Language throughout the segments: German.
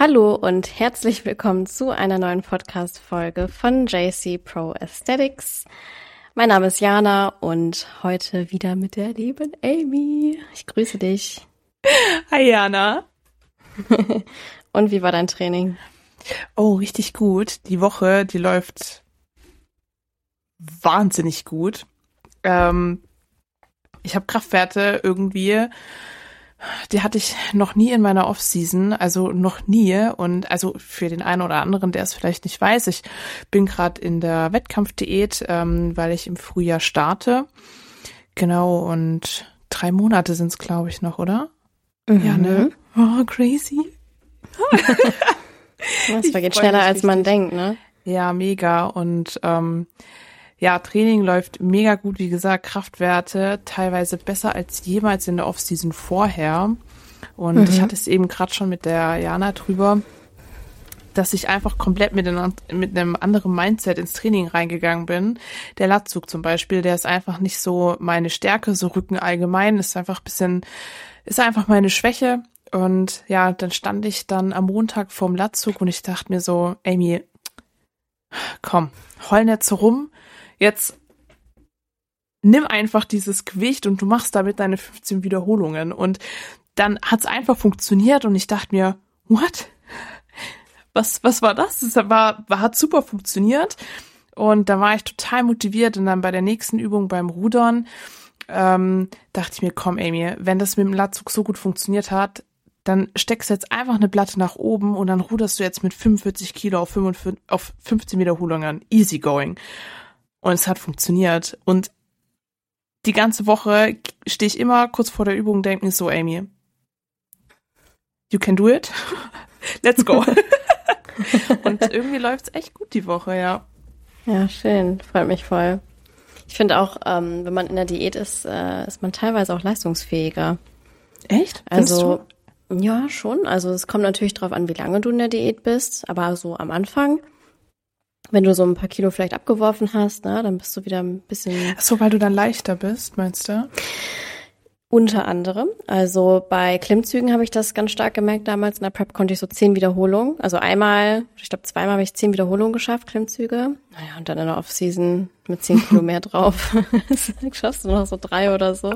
Hallo und herzlich willkommen zu einer neuen Podcast-Folge von JC Pro Aesthetics. Mein Name ist Jana und heute wieder mit der lieben Amy. Ich grüße dich. Hi Jana. und wie war dein Training? Oh, richtig gut. Die Woche, die läuft wahnsinnig gut. Ähm, ich habe Kraftwerte irgendwie die hatte ich noch nie in meiner Off-Season, also noch nie. Und also für den einen oder anderen, der es vielleicht nicht weiß, ich bin gerade in der Wettkampfdiät, ähm, weil ich im Frühjahr starte. Genau, und drei Monate sind es, glaube ich, noch, oder? Mhm. Ja, ne? Oh, crazy. das vergeht schneller, als man denkt, ne? Ja, mega. Und ähm, ja, Training läuft mega gut, wie gesagt, Kraftwerte teilweise besser als jemals in der Offseason vorher. Und mhm. ich hatte es eben gerade schon mit der Jana drüber, dass ich einfach komplett mit, einem, mit einem anderen Mindset ins Training reingegangen bin. Der Latzug zum Beispiel, der ist einfach nicht so meine Stärke, so Rücken allgemein, ist einfach ein bisschen, ist einfach meine Schwäche. Und ja, dann stand ich dann am Montag vorm Latzug und ich dachte mir so, Amy, komm, heul nicht so rum, Jetzt nimm einfach dieses Gewicht und du machst damit deine 15 Wiederholungen. Und dann hat's einfach funktioniert und ich dachte mir, what? Was, was war das? Das war, war, hat super funktioniert. Und da war ich total motiviert und dann bei der nächsten Übung beim Rudern ähm, dachte ich mir, komm Amy, wenn das mit dem Latzug so gut funktioniert hat, dann steckst du jetzt einfach eine Platte nach oben und dann ruderst du jetzt mit 45 Kilo auf, 55, auf 15 Wiederholungen. Easy going. Und es hat funktioniert. Und die ganze Woche stehe ich immer kurz vor der Übung und denke mir so, Amy, you can do it. Let's go. und irgendwie läuft es echt gut die Woche, ja. Ja, schön. Freut mich voll. Ich finde auch, ähm, wenn man in der Diät ist, äh, ist man teilweise auch leistungsfähiger. Echt? Also, ja, schon. Also es kommt natürlich darauf an, wie lange du in der Diät bist, aber so am Anfang wenn du so ein paar Kilo vielleicht abgeworfen hast, ne, dann bist du wieder ein bisschen. Ach so, weil du dann leichter bist, meinst du? Unter anderem. Also bei Klimmzügen habe ich das ganz stark gemerkt. Damals in der Prep konnte ich so zehn Wiederholungen. Also einmal, ich glaube zweimal habe ich zehn Wiederholungen geschafft, Klimmzüge. Naja, und dann in der Off-Season mit zehn Kilo mehr drauf. Schaffst du noch so drei oder so.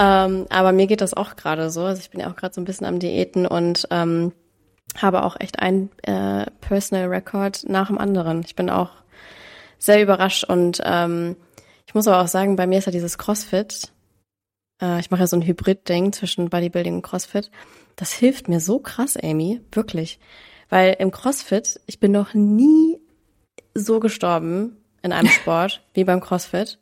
Ähm, aber mir geht das auch gerade so. Also ich bin ja auch gerade so ein bisschen am Diäten und ähm, habe auch echt ein äh, Personal Record nach dem anderen. Ich bin auch sehr überrascht und ähm, ich muss aber auch sagen, bei mir ist ja dieses CrossFit. Äh, ich mache ja so ein Hybrid-Ding zwischen Bodybuilding und CrossFit. Das hilft mir so krass, Amy, wirklich. Weil im CrossFit, ich bin noch nie so gestorben in einem Sport wie beim CrossFit.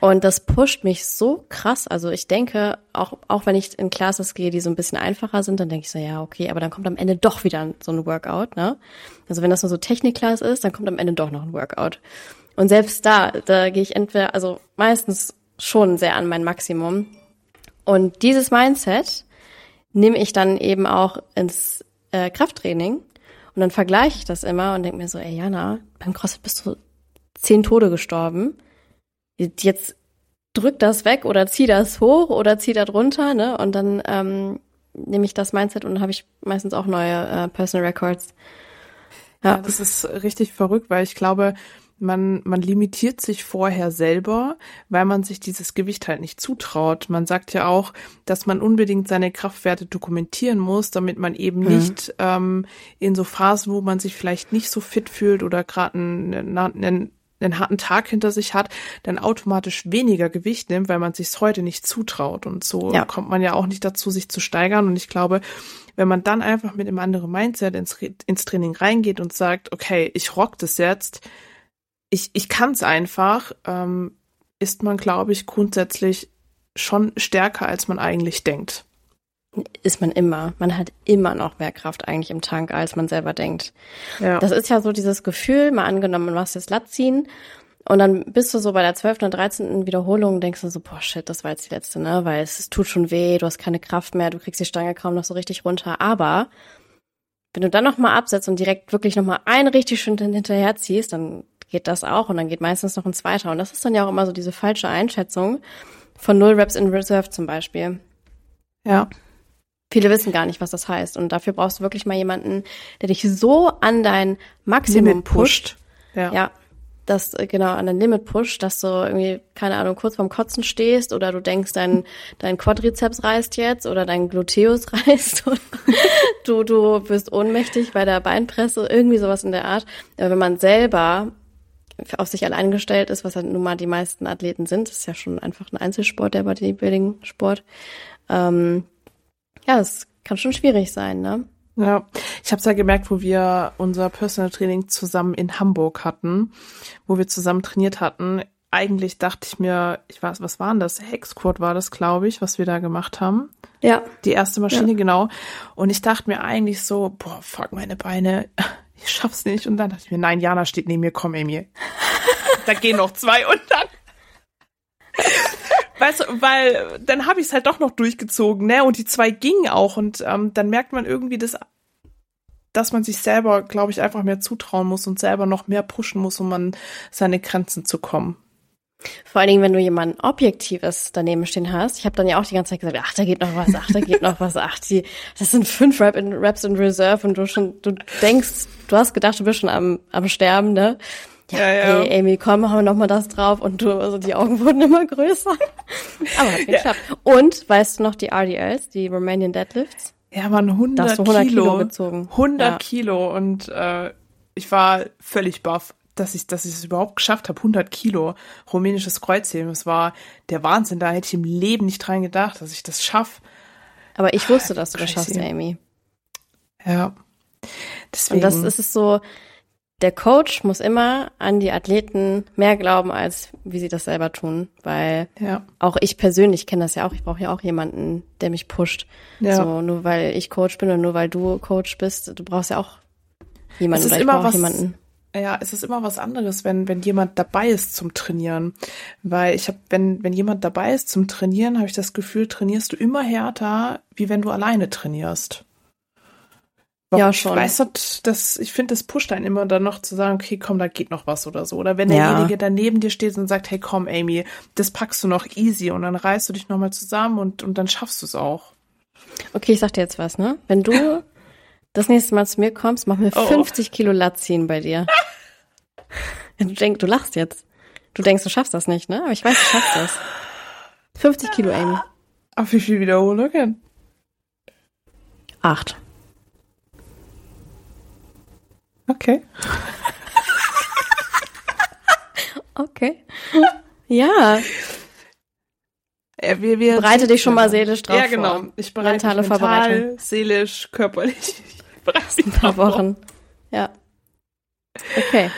Und das pusht mich so krass. Also ich denke, auch, auch wenn ich in Classes gehe, die so ein bisschen einfacher sind, dann denke ich so, ja, okay, aber dann kommt am Ende doch wieder so ein Workout, ne? Also wenn das nur so Technik-Class ist, dann kommt am Ende doch noch ein Workout. Und selbst da, da gehe ich entweder, also meistens schon sehr an mein Maximum. Und dieses Mindset nehme ich dann eben auch ins äh, Krafttraining. Und dann vergleiche ich das immer und denke mir so, ey Jana, beim CrossFit bist du zehn Tode gestorben jetzt drück das weg oder zieh das hoch oder zieh da drunter, ne? Und dann ähm, nehme ich das Mindset und habe ich meistens auch neue äh, Personal Records. Ja. ja, das ist richtig verrückt, weil ich glaube, man, man limitiert sich vorher selber, weil man sich dieses Gewicht halt nicht zutraut. Man sagt ja auch, dass man unbedingt seine Kraftwerte dokumentieren muss, damit man eben mhm. nicht ähm, in so Phasen, wo man sich vielleicht nicht so fit fühlt oder gerade einen, einen einen harten Tag hinter sich hat, dann automatisch weniger Gewicht nimmt, weil man sich heute nicht zutraut. Und so ja. kommt man ja auch nicht dazu, sich zu steigern. Und ich glaube, wenn man dann einfach mit einem anderen Mindset ins, ins Training reingeht und sagt, okay, ich rock das jetzt, ich, ich kann es einfach, ähm, ist man, glaube ich, grundsätzlich schon stärker, als man eigentlich denkt ist man immer. Man hat immer noch mehr Kraft eigentlich im Tank, als man selber denkt. Ja. Das ist ja so dieses Gefühl, mal angenommen, du machst jetzt Latt ziehen und dann bist du so bei der 12. oder 13. Wiederholung denkst du so, boah, shit, das war jetzt die letzte, ne? Weil es, es tut schon weh, du hast keine Kraft mehr, du kriegst die Stange kaum noch so richtig runter. Aber wenn du dann nochmal absetzt und direkt wirklich nochmal einen richtig schön hinterher ziehst, dann geht das auch und dann geht meistens noch ein zweiter. Und das ist dann ja auch immer so diese falsche Einschätzung von Null Reps in Reserve zum Beispiel. Ja. Viele wissen gar nicht, was das heißt. Und dafür brauchst du wirklich mal jemanden, der dich so an dein Maximum Limit pusht. Ja. Ja. Das, äh, genau, an dein Limit pusht, dass du irgendwie, keine Ahnung, kurz vorm Kotzen stehst oder du denkst, dein, dein Quadrizeps reißt jetzt oder dein Gluteus reißt oder du, du wirst ohnmächtig bei der Beinpresse, irgendwie sowas in der Art. Aber wenn man selber auf sich allein gestellt ist, was halt nun mal die meisten Athleten sind, das ist ja schon einfach ein Einzelsport, der Bodybuilding-Sport, ähm, ja, es kann schon schwierig sein, ne? Ja, ich habe es ja gemerkt, wo wir unser Personal Training zusammen in Hamburg hatten, wo wir zusammen trainiert hatten. Eigentlich dachte ich mir, ich weiß, was war denn das? Hexquad war das, glaube ich, was wir da gemacht haben. Ja. Die erste Maschine, Ja. genau. Und ich dachte mir eigentlich so, boah, fuck, meine Beine, ich schaff's nicht. Und dann dachte ich mir, nein, Jana steht neben mir, komm, Amy. da gehen noch zwei und dann. Weißt du, weil dann habe ich es halt doch noch durchgezogen, ne? Und die zwei gingen auch. Und ähm, dann merkt man irgendwie, dass, dass man sich selber, glaube ich, einfach mehr zutrauen muss und selber noch mehr pushen muss, um an seine Grenzen zu kommen. Vor allen Dingen, wenn du jemanden Objektives daneben stehen hast. Ich habe dann ja auch die ganze Zeit gesagt, ach, da geht noch was, ach, da geht noch was, ach, die, das sind fünf Rap in, Raps in Reserve und du schon, du denkst, du hast gedacht, du bist schon am, am Sterben, ne? Ja, Ja, ja. Ey, Amy, komm, machen wir noch mal das drauf und du, also die Augen wurden immer größer. Aber hat geklappt. Und weißt du noch die RDLs, die Romanian Deadlifts? Ja, man, 100, Da hast du 100 Kilo. Kilo gezogen. 100 Ja. Kilo und äh, ich war völlig baff, dass ich, dass ich es überhaupt geschafft habe. 100 Kilo rumänisches Kreuzheben. Das war der Wahnsinn. Da hätte ich im Leben nicht dran gedacht, dass ich das schaffe. Aber ich wusste, dass du das schaffst, Amy. Ja. Deswegen. Und das ist es so, der Coach muss immer an die Athleten mehr glauben, als wie sie das selber tun. Weil ja. auch ich persönlich kenne das ja auch. Ich brauche ja auch jemanden, der mich pusht. Ja. So, nur weil ich Coach bin und nur weil du Coach bist, du brauchst ja auch jemanden. Es ist immer was- jemanden. Ja, es ist immer was anderes, wenn, wenn jemand dabei ist zum Trainieren. Weil ich habe, wenn, wenn jemand dabei ist zum Trainieren, habe ich das Gefühl, trainierst du immer härter, wie wenn du alleine trainierst. Ja, ich schon. weiß nicht, dass, ich finde, das pusht einen immer dann noch zu sagen, okay, komm, da geht noch was oder so. Oder wenn Ja. derjenige da neben dir steht und sagt, hey, komm, Amy, das packst du noch easy und dann reißt du dich nochmal zusammen und, und dann schaffst du es auch. Okay, ich sag dir jetzt was, ne? Wenn du das nächste Mal zu mir kommst, machen wir Oh. 50 Kilo Lat ziehen bei dir. du denkst, du lachst jetzt. Du denkst, du schaffst das nicht, ne? Aber ich weiß, du schaffst das. 50 Kilo, Amy. Auf wie viel Wiederholungen? Acht. Okay. Okay. Ja, Äh, wir, wir bereite dich schon mal seelisch drauf Ja, genau. Ich bereite Mentale mich mental, Vorbereitung. seelisch, körperlich. Ein paar. Wochen. Ja. Okay.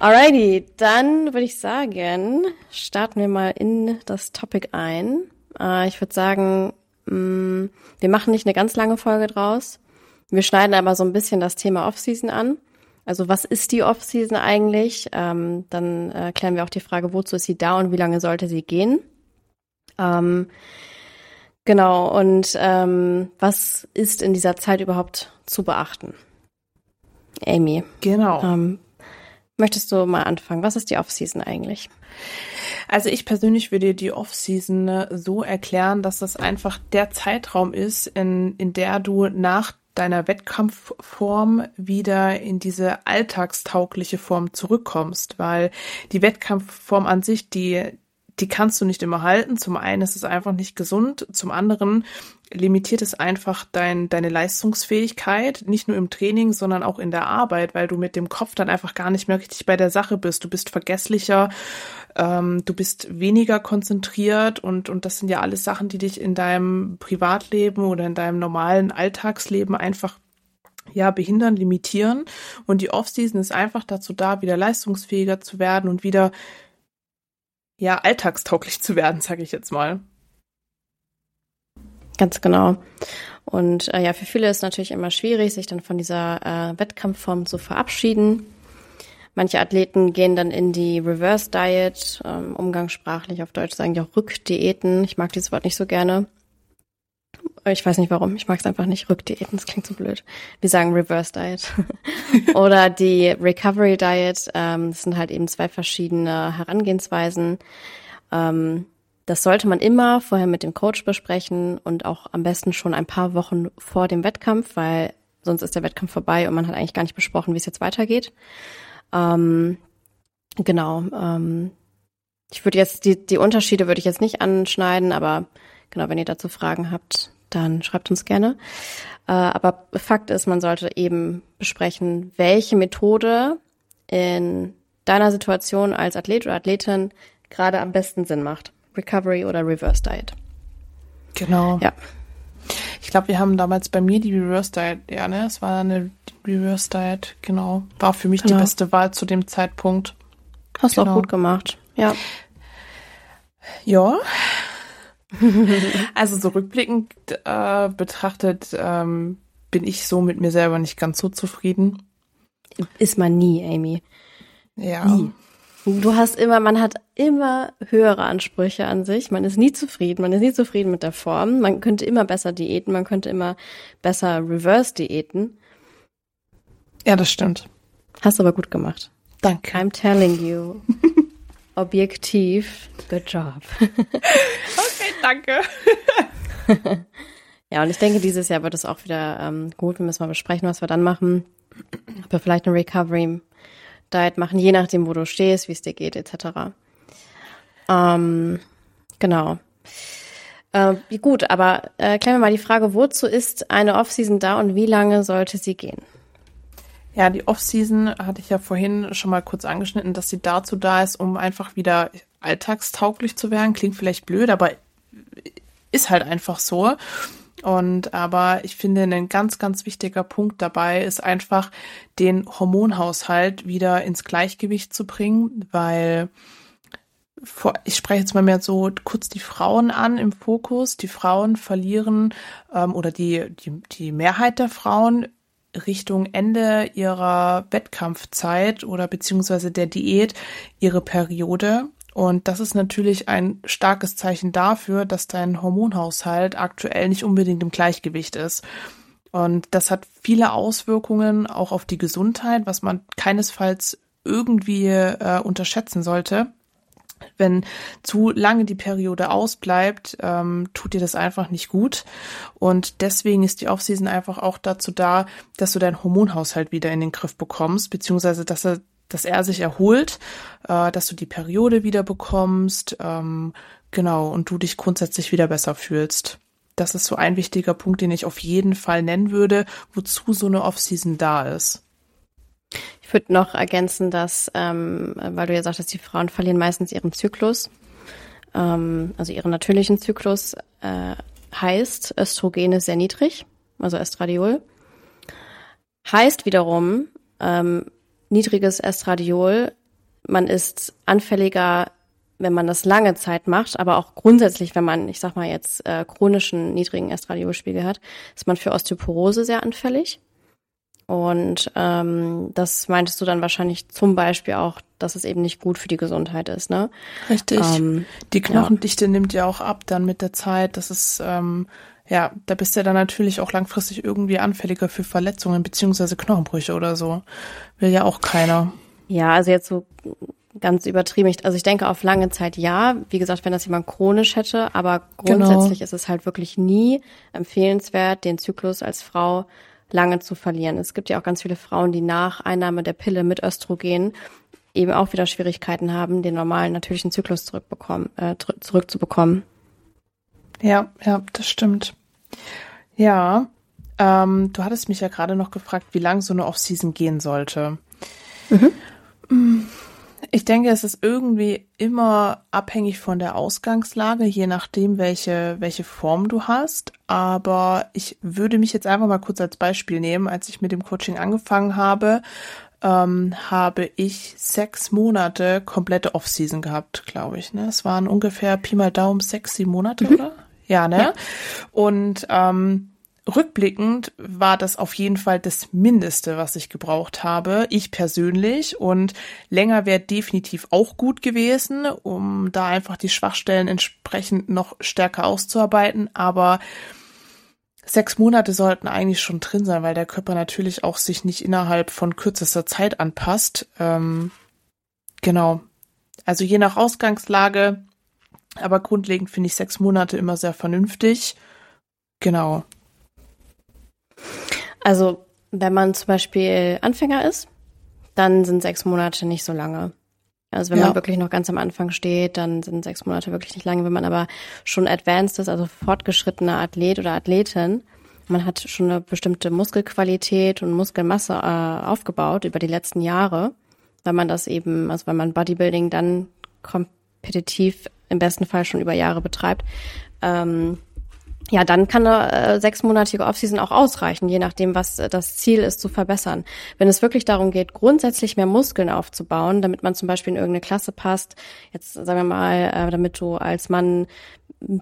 Alrighty, dann würde ich sagen, starten wir mal in das Topic ein. Äh, ich würde sagen, mh, wir machen nicht eine ganz lange Folge draus. Wir schneiden aber so ein bisschen das Thema Offseason an. Also was ist die Offseason eigentlich? Ähm, dann äh, klären wir auch die Frage, wozu ist sie da und wie lange sollte sie gehen? Ähm, genau, und ähm, was ist in dieser Zeit überhaupt zu beachten? Amy, Genau. ähm, möchtest du mal anfangen? Was ist die Offseason eigentlich? Also ich persönlich würde die Off-Season äh, so erklären, dass das einfach der Zeitraum ist, in, in der du nach deiner Wettkampfform wieder in diese alltagstaugliche Form zurückkommst, weil die Wettkampfform an sich, die, die kannst du nicht immer halten. Zum einen ist es einfach nicht gesund, zum anderen limitiert es einfach dein, deine Leistungsfähigkeit, nicht nur im Training, sondern auch in der Arbeit, weil du mit dem Kopf dann einfach gar nicht mehr richtig bei der Sache bist. Du bist vergesslicher, ähm, du bist weniger konzentriert und, und das sind ja alles Sachen, die dich in deinem Privatleben oder in deinem normalen Alltagsleben einfach ja, behindern, limitieren. Und die Offseason ist einfach dazu da, wieder leistungsfähiger zu werden und wieder ja, alltagstauglich zu werden, sage ich jetzt mal. Ganz genau. Und äh, ja, für viele ist natürlich immer schwierig, sich dann von dieser äh, Wettkampfform zu verabschieden. Manche Athleten gehen dann in die Reverse Diet, ähm, umgangssprachlich auf Deutsch sagen die auch Rückdiäten. Ich mag dieses Wort nicht so gerne. Ich weiß nicht warum. Ich mag es einfach nicht. Rückdiäten, das klingt so blöd. Wir sagen Reverse Diet. Oder die Recovery Diet. Ähm, das sind halt eben zwei verschiedene Herangehensweisen. Ähm, das sollte man immer vorher mit dem Coach besprechen und auch am besten schon ein paar Wochen vor dem Wettkampf, weil sonst ist der Wettkampf vorbei und man hat eigentlich gar nicht besprochen, wie es jetzt weitergeht. Ähm, genau. Ähm, ich würde jetzt die, die Unterschiede würde ich jetzt nicht anschneiden, aber genau, wenn ihr dazu Fragen habt, dann schreibt uns gerne. Äh, aber Fakt ist, man sollte eben besprechen, welche Methode in deiner Situation als Athlet oder Athletin gerade am besten Sinn macht. Recovery oder Reverse Diet. Genau. Ja. Ich glaube, wir haben damals bei mir die Reverse Diet, ja, ne? Es war eine Reverse Diet, genau. War für mich genau. die beste Wahl zu dem Zeitpunkt. Hast du genau. auch gut gemacht, ja. Ja. also so rückblickend äh, betrachtet ähm, bin ich so mit mir selber nicht ganz so zufrieden. Ist man nie, Amy. Ja. Nie. Du hast immer, man hat immer höhere Ansprüche an sich. Man ist nie zufrieden. Man ist nie zufrieden mit der Form. Man könnte immer besser diäten. Man könnte immer besser reverse diäten. Ja, das stimmt. Hast aber gut gemacht. Danke. I'm telling you. Objektiv. Good job. okay, danke. ja, und ich denke, dieses Jahr wird es auch wieder ähm, gut. Wir müssen mal besprechen, was wir dann machen. Ob wir vielleicht eine Recovery Diet machen, je nachdem, wo du stehst, wie es dir geht, etc. Ähm, genau. Äh, gut, aber äh, klären wir mal die Frage, wozu ist eine Offseason da und wie lange sollte sie gehen? Ja, die Offseason hatte ich ja vorhin schon mal kurz angeschnitten, dass sie dazu da ist, um einfach wieder alltagstauglich zu werden. Klingt vielleicht blöd, aber ist halt einfach so. Und aber ich finde, ein ganz, ganz wichtiger Punkt dabei ist einfach, den Hormonhaushalt wieder ins Gleichgewicht zu bringen, weil ich spreche jetzt mal mehr so kurz die Frauen an im Fokus. Die Frauen verlieren ähm, oder die, die, die Mehrheit der Frauen Richtung Ende ihrer Wettkampfzeit oder beziehungsweise der Diät ihre Periode und das ist natürlich ein starkes Zeichen dafür, dass dein Hormonhaushalt aktuell nicht unbedingt im Gleichgewicht ist. Und das hat viele Auswirkungen auch auf die Gesundheit, was man keinesfalls irgendwie äh, unterschätzen sollte. Wenn zu lange die Periode ausbleibt, ähm, tut dir das einfach nicht gut. Und deswegen ist die Offseason einfach auch dazu da, dass du deinen Hormonhaushalt wieder in den Griff bekommst, beziehungsweise dass er dass er sich erholt, äh, dass du die Periode wieder bekommst, ähm, genau, und du dich grundsätzlich wieder besser fühlst. Das ist so ein wichtiger Punkt, den ich auf jeden Fall nennen würde, wozu so eine Off-Season da ist. Ich würde noch ergänzen, dass, ähm, weil du ja sagtest, die Frauen verlieren meistens ihren Zyklus, ähm, also ihren natürlichen Zyklus, äh, heißt, Östrogen ist sehr niedrig, also Estradiol. Heißt wiederum, ähm, niedriges Estradiol. Man ist anfälliger, wenn man das lange Zeit macht, aber auch grundsätzlich, wenn man, ich sag mal jetzt, äh, chronischen niedrigen Estradiolspiegel hat, ist man für Osteoporose sehr anfällig. Und ähm, das meintest du dann wahrscheinlich zum Beispiel auch, dass es eben nicht gut für die Gesundheit ist, ne? Richtig. Ähm, die Knochendichte ja. nimmt ja auch ab dann mit der Zeit. Das ist ähm, ja, da bist du dann natürlich auch langfristig irgendwie anfälliger für Verletzungen beziehungsweise Knochenbrüche oder so. Will ja auch keiner. Ja, also jetzt so ganz übertrieben. Also ich denke auf lange Zeit ja. Wie gesagt, wenn das jemand chronisch hätte, aber grundsätzlich genau. ist es halt wirklich nie empfehlenswert, den Zyklus als Frau lange zu verlieren. Es gibt ja auch ganz viele Frauen, die nach Einnahme der Pille mit Östrogen eben auch wieder Schwierigkeiten haben, den normalen natürlichen Zyklus zurückbekommen, äh, zurückzubekommen. Ja, ja, das stimmt. Ja, ähm, du hattest mich ja gerade noch gefragt, wie lang so eine Off-Season gehen sollte. Mhm. Ich denke, es ist irgendwie immer abhängig von der Ausgangslage, je nachdem, welche, welche Form du hast. Aber ich würde mich jetzt einfach mal kurz als Beispiel nehmen. Als ich mit dem Coaching angefangen habe, ähm, habe ich sechs Monate komplette Off-Season gehabt, glaube ich. Ne? Es waren ungefähr Pi mal Daumen sechs, sieben Monate, mhm. oder? Ja, ne? Ja. Und ähm, rückblickend war das auf jeden Fall das Mindeste, was ich gebraucht habe, ich persönlich. Und länger wäre definitiv auch gut gewesen, um da einfach die Schwachstellen entsprechend noch stärker auszuarbeiten. Aber sechs Monate sollten eigentlich schon drin sein, weil der Körper natürlich auch sich nicht innerhalb von kürzester Zeit anpasst. Ähm, genau. Also je nach Ausgangslage Aber grundlegend finde ich sechs Monate immer sehr vernünftig. Genau. Also, wenn man zum Beispiel Anfänger ist, dann sind sechs Monate nicht so lange. Also wenn ja. man wirklich noch ganz am Anfang steht, dann sind sechs Monate wirklich nicht lange. Wenn man aber schon advanced ist, also fortgeschrittener Athlet oder Athletin, man hat schon eine bestimmte Muskelqualität und Muskelmasse äh, aufgebaut über die letzten Jahre, weil man das eben, also wenn man Bodybuilding dann kompetitiv im besten Fall schon über Jahre betreibt, ähm, ja, dann kann eine äh, sechsmonatige Offseason auch ausreichen, je nachdem, was äh, das Ziel ist, zu verbessern. Wenn es wirklich darum geht, grundsätzlich mehr Muskeln aufzubauen, damit man zum Beispiel in irgendeine Klasse passt, jetzt sagen wir mal, äh, damit du als Mann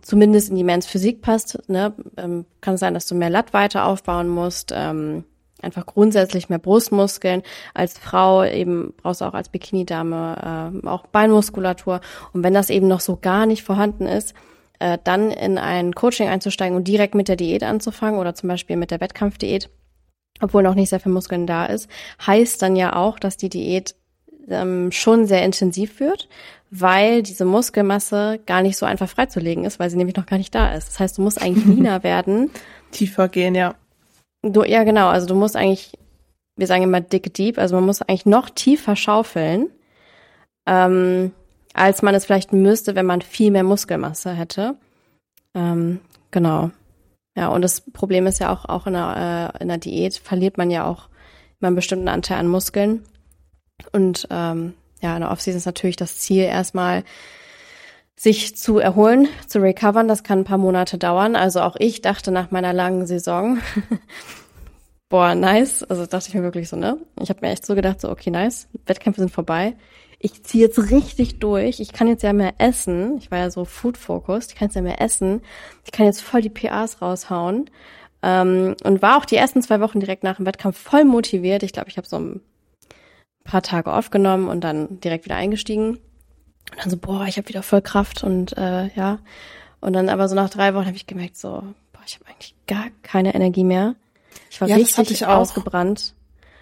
zumindest in die Men's Physik passt, ne, ähm, kann es sein, dass du mehr Latt weiter aufbauen musst, ähm, einfach grundsätzlich mehr Brustmuskeln. Als Frau eben brauchst du auch als Bikini-Dame äh, auch Beinmuskulatur. Und wenn das eben noch so gar nicht vorhanden ist, äh, dann in ein Coaching einzusteigen und direkt mit der Diät anzufangen oder zum Beispiel mit der Wettkampfdiät, obwohl noch nicht sehr viel Muskeln da ist, heißt dann ja auch, dass die Diät ähm, schon sehr intensiv wird, weil diese Muskelmasse gar nicht so einfach freizulegen ist, weil sie nämlich noch gar nicht da ist. Das heißt, du musst eigentlich leaner werden. Tiefer gehen, ja. Du, ja, genau. Also du musst eigentlich, wir sagen immer dick deep, also man muss eigentlich noch tiefer schaufeln. Ähm, als man es vielleicht müsste, wenn man viel mehr Muskelmasse hätte. Ähm, genau. Ja, und das Problem ist ja auch, auch in der, äh, in der Diät verliert man ja auch immer einen bestimmten Anteil an Muskeln. Und ähm, ja, in der Offseason ist natürlich das Ziel erstmal, sich zu erholen, zu recovern. Das kann ein paar Monate dauern. Also auch ich dachte nach meiner langen Saison, boah, nice. Also dachte ich mir wirklich so, ne? Ich habe mir echt so gedacht, so, okay, nice. Wettkämpfe sind vorbei ich ziehe jetzt richtig durch. Ich kann jetzt ja mehr essen. Ich war ja so food-focused. Ich kann jetzt ja mehr essen. Ich kann jetzt voll die PAs raushauen. Ähm, und war auch die ersten zwei Wochen direkt nach dem Wettkampf voll motiviert. Ich glaube, ich habe so ein paar Tage aufgenommen und dann direkt wieder eingestiegen. Und dann so, boah, ich habe wieder voll Kraft und äh, ja. Und dann aber so nach drei Wochen habe ich gemerkt, so, boah, ich habe eigentlich gar keine Energie mehr. Ich war ja, richtig ausgebrannt.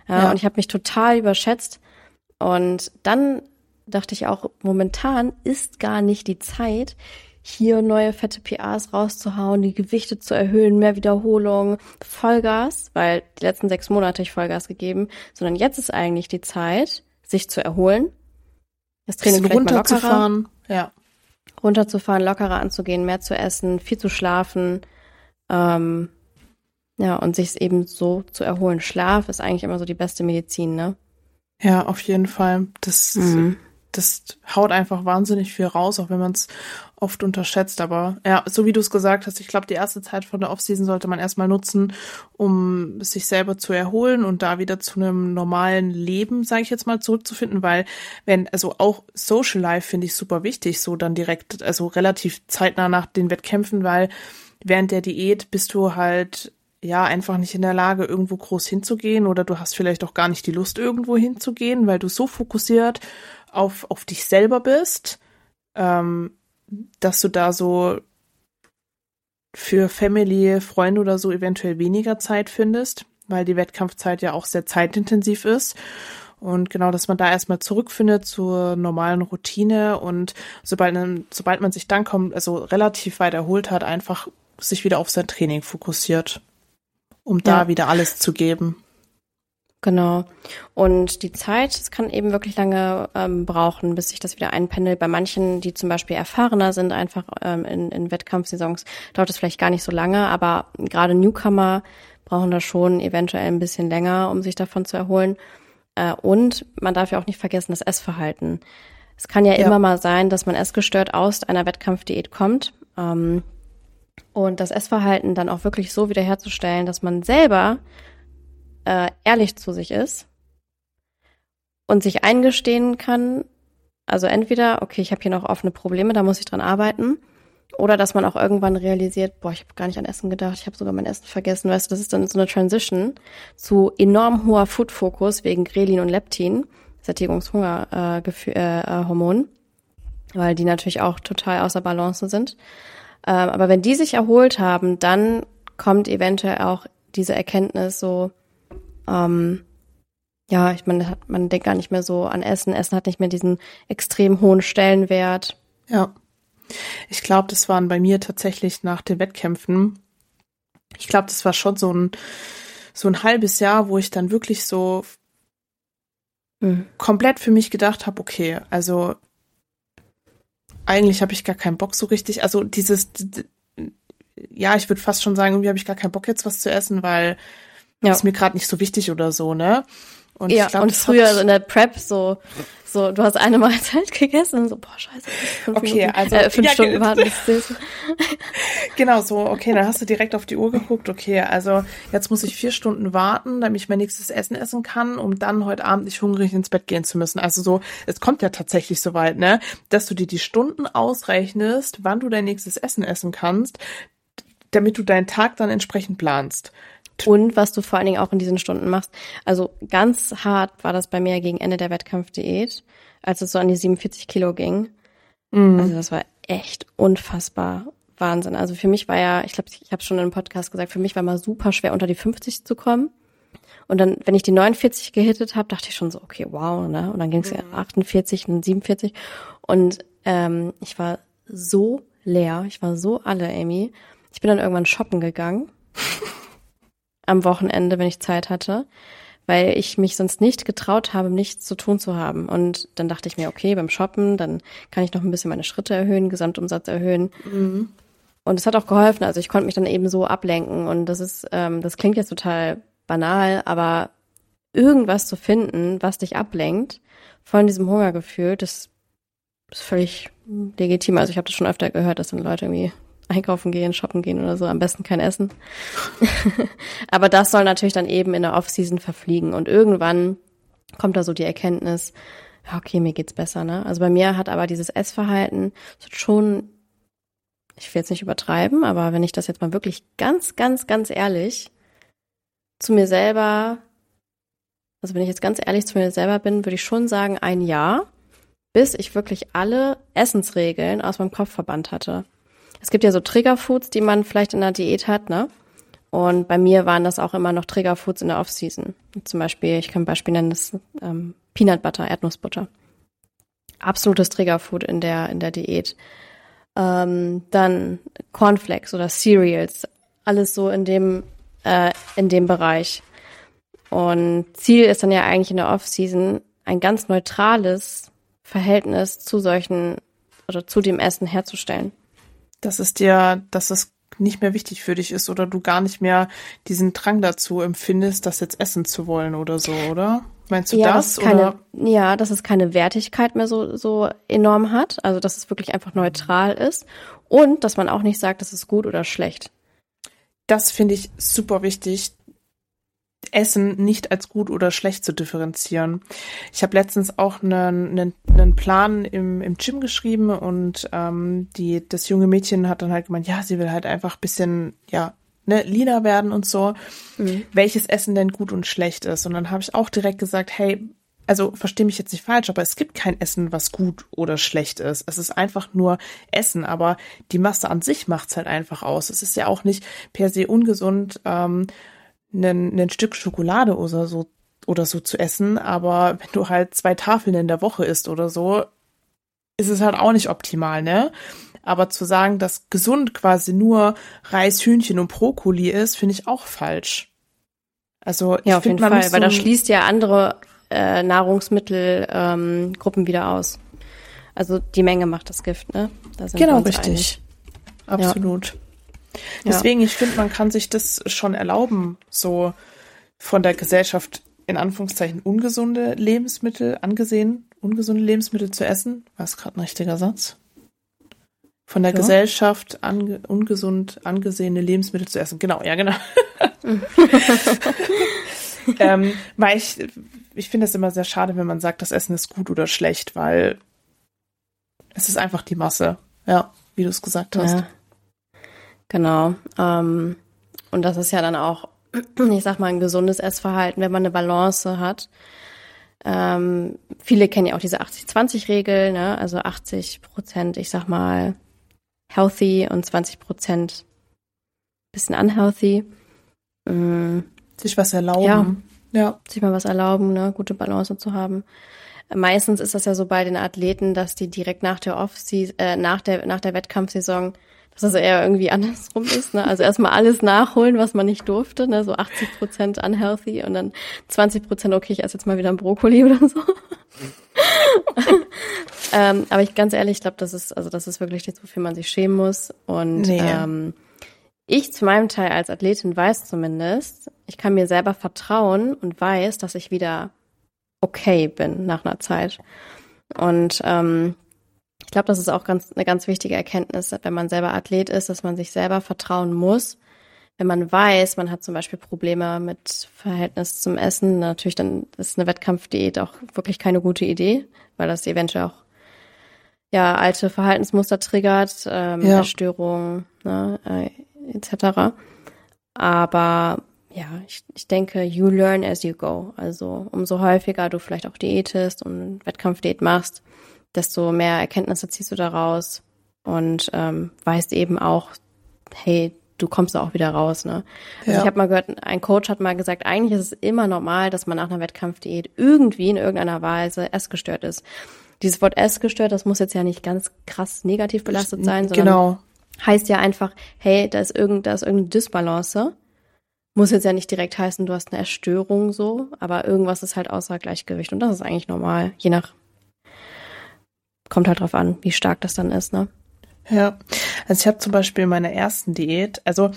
Ja, ja. Und ich habe mich total überschätzt. Und dann dachte ich auch, momentan ist gar nicht die Zeit, hier neue fette PAs rauszuhauen, die Gewichte zu erhöhen, mehr Wiederholung, Vollgas, weil die letzten sechs Monate ich Vollgas gegeben, sondern jetzt ist eigentlich die Zeit, sich zu erholen, das Training vielleicht runterzufahren, ja. runterzufahren, lockerer anzugehen, mehr zu essen, viel zu schlafen, ähm, ja, und sich eben so zu erholen. Schlaf ist eigentlich immer so die beste Medizin, ne? Ja, auf jeden Fall. Das, mhm. das haut einfach wahnsinnig viel raus, auch wenn man es oft unterschätzt. Aber ja, so wie du es gesagt hast, ich glaube, die erste Zeit von der Offseason sollte man erstmal nutzen, um sich selber zu erholen und da wieder zu einem normalen Leben, sage ich jetzt mal, zurückzufinden, weil wenn, also auch Social Life finde ich super wichtig, so dann direkt, also relativ zeitnah nach den Wettkämpfen, weil während der Diät bist du halt ja einfach nicht in der Lage, irgendwo groß hinzugehen oder du hast vielleicht auch gar nicht die Lust, irgendwo hinzugehen, weil du so fokussiert auf, auf dich selber bist, ähm, dass du da so für Family, Freunde oder so eventuell weniger Zeit findest, weil die Wettkampfzeit ja auch sehr zeitintensiv ist. Und genau, dass man da erstmal zurückfindet zur normalen Routine und sobald, sobald man sich dann kommt, also relativ weit erholt hat, einfach sich wieder auf sein Training fokussiert um ja. da wieder alles zu geben. Genau. Und die Zeit, es kann eben wirklich lange ähm, brauchen, bis sich das wieder einpendelt. Bei manchen, die zum Beispiel erfahrener sind, einfach ähm, in, in Wettkampfsaisons, dauert es vielleicht gar nicht so lange, aber gerade Newcomer brauchen da schon eventuell ein bisschen länger, um sich davon zu erholen. Äh, und man darf ja auch nicht vergessen, das Essverhalten. Es kann ja, ja. immer mal sein, dass man essgestört aus einer Wettkampfdiät kommt. Ähm, und das Essverhalten dann auch wirklich so wiederherzustellen, dass man selber äh, ehrlich zu sich ist und sich eingestehen kann, also entweder, okay, ich habe hier noch offene Probleme, da muss ich dran arbeiten, oder dass man auch irgendwann realisiert, boah, ich habe gar nicht an Essen gedacht, ich habe sogar mein Essen vergessen, weißt du, das ist dann so eine Transition zu enorm hoher Food-Fokus wegen Grelin und Leptin, Sättigungshungerhormon, äh, äh, weil die natürlich auch total außer Balance sind. Ähm, aber wenn die sich erholt haben, dann kommt eventuell auch diese Erkenntnis so, ähm, ja, ich meine, man denkt gar nicht mehr so an Essen. Essen hat nicht mehr diesen extrem hohen Stellenwert. Ja. Ich glaube, das waren bei mir tatsächlich nach den Wettkämpfen. Ich glaube, das war schon so ein, so ein halbes Jahr, wo ich dann wirklich so mhm. komplett für mich gedacht habe, okay, also eigentlich habe ich gar keinen Bock so richtig. Also dieses, ja, ich würde fast schon sagen, irgendwie habe ich gar keinen Bock jetzt was zu essen, weil ja. ist mir gerade nicht so wichtig oder so, ne? Und ja, glaub, und früher so in der Prep so, so, du hast eine Mahlzeit gegessen und so, boah, scheiße. Fünf okay, Minuten, also äh, fünf ja, Stunden warten. genau, so, okay, dann hast du direkt auf die Uhr geguckt, okay, also jetzt muss ich vier Stunden warten, damit ich mein nächstes Essen essen kann, um dann heute Abend nicht hungrig ins Bett gehen zu müssen. Also so, es kommt ja tatsächlich so weit, ne, dass du dir die Stunden ausrechnest, wann du dein nächstes Essen essen kannst, damit du deinen Tag dann entsprechend planst und was du vor allen Dingen auch in diesen Stunden machst. Also ganz hart war das bei mir gegen Ende der Wettkampfdiät, als es so an die 47 Kilo ging. Mhm. Also das war echt unfassbar Wahnsinn. Also für mich war ja, ich glaube, ich habe schon im Podcast gesagt, für mich war mal super schwer unter die 50 zu kommen. Und dann, wenn ich die 49 gehittet habe, dachte ich schon so, okay, wow, ne? Und dann ging es ja 48 und 47. Und ähm, ich war so leer, ich war so alle, Amy. Ich bin dann irgendwann shoppen gegangen am Wochenende, wenn ich Zeit hatte, weil ich mich sonst nicht getraut habe, nichts zu tun zu haben. Und dann dachte ich mir, okay, beim Shoppen, dann kann ich noch ein bisschen meine Schritte erhöhen, Gesamtumsatz erhöhen. Mhm. Und es hat auch geholfen. Also ich konnte mich dann eben so ablenken. Und das ist, ähm, das klingt jetzt total banal, aber irgendwas zu finden, was dich ablenkt von diesem Hungergefühl, das ist völlig legitim. Also ich habe das schon öfter gehört, dass dann Leute irgendwie einkaufen gehen, shoppen gehen oder so, am besten kein Essen. Aber das soll natürlich dann eben in der Off-Season verfliegen und irgendwann kommt da so die Erkenntnis, okay, mir geht's besser, ne? Also bei mir hat aber dieses Essverhalten schon, ich will jetzt nicht übertreiben, aber wenn ich das jetzt mal wirklich ganz, ganz, ganz ehrlich zu mir selber, also wenn ich jetzt ganz ehrlich zu mir selber bin, würde ich schon sagen, ein Jahr, bis ich wirklich alle Essensregeln aus meinem Kopf verbannt hatte es gibt ja so Triggerfoods, die man vielleicht in der Diät hat, ne? Und bei mir waren das auch immer noch Triggerfoods in der Offseason. Zum Beispiel, ich kann ein Beispiel nennen, das ähm, Peanut Butter, Erdnussbutter. Absolutes Triggerfood in der, in der Diät. Ähm, dann Cornflakes oder Cereals. Alles so in dem, äh, in dem Bereich. Und Ziel ist dann ja eigentlich in der Offseason ein ganz neutrales Verhältnis zu solchen oder zu dem Essen herzustellen dass es dir, dass es nicht mehr wichtig für dich ist oder du gar nicht mehr diesen Drang dazu empfindest, das jetzt essen zu wollen oder so, oder? Meinst du ja, das? Keine, ja, dass es keine Wertigkeit mehr so, so enorm hat. Also, dass es wirklich einfach neutral ist. Und, dass man auch nicht sagt, das ist gut oder schlecht. Das finde ich super wichtig, Essen nicht als gut oder schlecht zu differenzieren. Ich habe letztens auch einen, einen, einen Plan im, im Gym geschrieben und ähm, die, das junge Mädchen hat dann halt gemeint, ja, sie will halt einfach bisschen, ja, ne, leaner werden und so, mhm. welches Essen denn gut und schlecht ist. Und dann habe ich auch direkt gesagt, hey, also verstehe mich jetzt nicht falsch, aber es gibt kein Essen, was gut oder schlecht ist. Es ist einfach nur Essen, aber die Masse an sich macht's halt einfach aus. Es ist ja auch nicht per se ungesund. Ähm, ein, ein Stück Schokolade oder so oder so zu essen, aber wenn du halt zwei Tafeln in der Woche isst oder so, ist es halt auch nicht optimal, ne? Aber zu sagen, dass gesund quasi nur Reis, Hühnchen und Brokkoli ist, finde ich auch falsch. Also ja, auf jeden Fall, so weil das schließt ja andere äh, Nahrungsmittelgruppen ähm, wieder aus. Also die Menge macht das Gift, ne? Da genau, richtig. Einig. Absolut. Ja. Deswegen, ja. ich finde, man kann sich das schon erlauben, so von der Gesellschaft in Anführungszeichen ungesunde Lebensmittel angesehen, ungesunde Lebensmittel zu essen. War es gerade ein richtiger Satz? Von der ja. Gesellschaft ange ungesund angesehene Lebensmittel zu essen. Genau, ja, genau. ähm, weil ich, ich finde es immer sehr schade, wenn man sagt, das Essen ist gut oder schlecht, weil es ist einfach die Masse. Ja, wie du es gesagt hast. Ja. Genau. Ähm, und das ist ja dann auch, ich sag mal, ein gesundes Essverhalten, wenn man eine Balance hat. Ähm, viele kennen ja auch diese 80-20-Regel, ne? also 80 Prozent, ich sag mal, healthy und 20 Prozent bisschen unhealthy. Mhm. Sich was erlauben. Ja, ja. Sich mal was erlauben, ne? gute Balance zu haben. meistens ist das ja so bei den Athleten, dass die direkt nach der Off äh, nach der nach der Wettkampfsaison dass das eher irgendwie andersrum ist. Ne? Also erstmal alles nachholen, was man nicht durfte, ne? so 80 Prozent unhealthy und dann 20 Prozent, okay, ich esse jetzt mal wieder ein Brokkoli oder so. ähm, aber ich ganz ehrlich, ich glaube, das ist, also das ist wirklich nichts, wofür man sich schämen muss. Und nee. ähm, ich zu meinem Teil als Athletin weiß zumindest, ich kann mir selber vertrauen und weiß, dass ich wieder okay bin nach einer Zeit. Und ähm, ich glaube, das ist auch ganz, eine ganz wichtige Erkenntnis, wenn man selber Athlet ist, dass man sich selber vertrauen muss. Wenn man weiß, man hat zum Beispiel Probleme mit Verhältnis zum Essen, natürlich dann ist eine Wettkampfdiät auch wirklich keine gute Idee, weil das eventuell auch ja alte Verhaltensmuster triggert, ähm, ja. Erstörungen ne, äh, etc. Aber ja, ich, ich denke, you learn as you go. Also umso häufiger du vielleicht auch diätest und Wettkampfdiät machst, desto mehr Erkenntnisse ziehst du daraus und ähm, weißt eben auch, hey, du kommst da auch wieder raus. Ne? Also ja. ich habe mal gehört, ein Coach hat mal gesagt, eigentlich ist es immer normal, dass man nach einer Wettkampfdiät irgendwie in irgendeiner Weise essgestört ist. Dieses Wort essgestört, das muss jetzt ja nicht ganz krass negativ belastet sein, sondern genau. heißt ja einfach, hey, da ist, irgend, da ist irgendeine Dysbalance. Muss jetzt ja nicht direkt heißen, du hast eine Erstörung so, aber irgendwas ist halt außer Gleichgewicht und das ist eigentlich normal, je nach kommt halt drauf an, wie stark das dann ist, ne? Ja, also ich habe zum Beispiel in meiner ersten Diät, also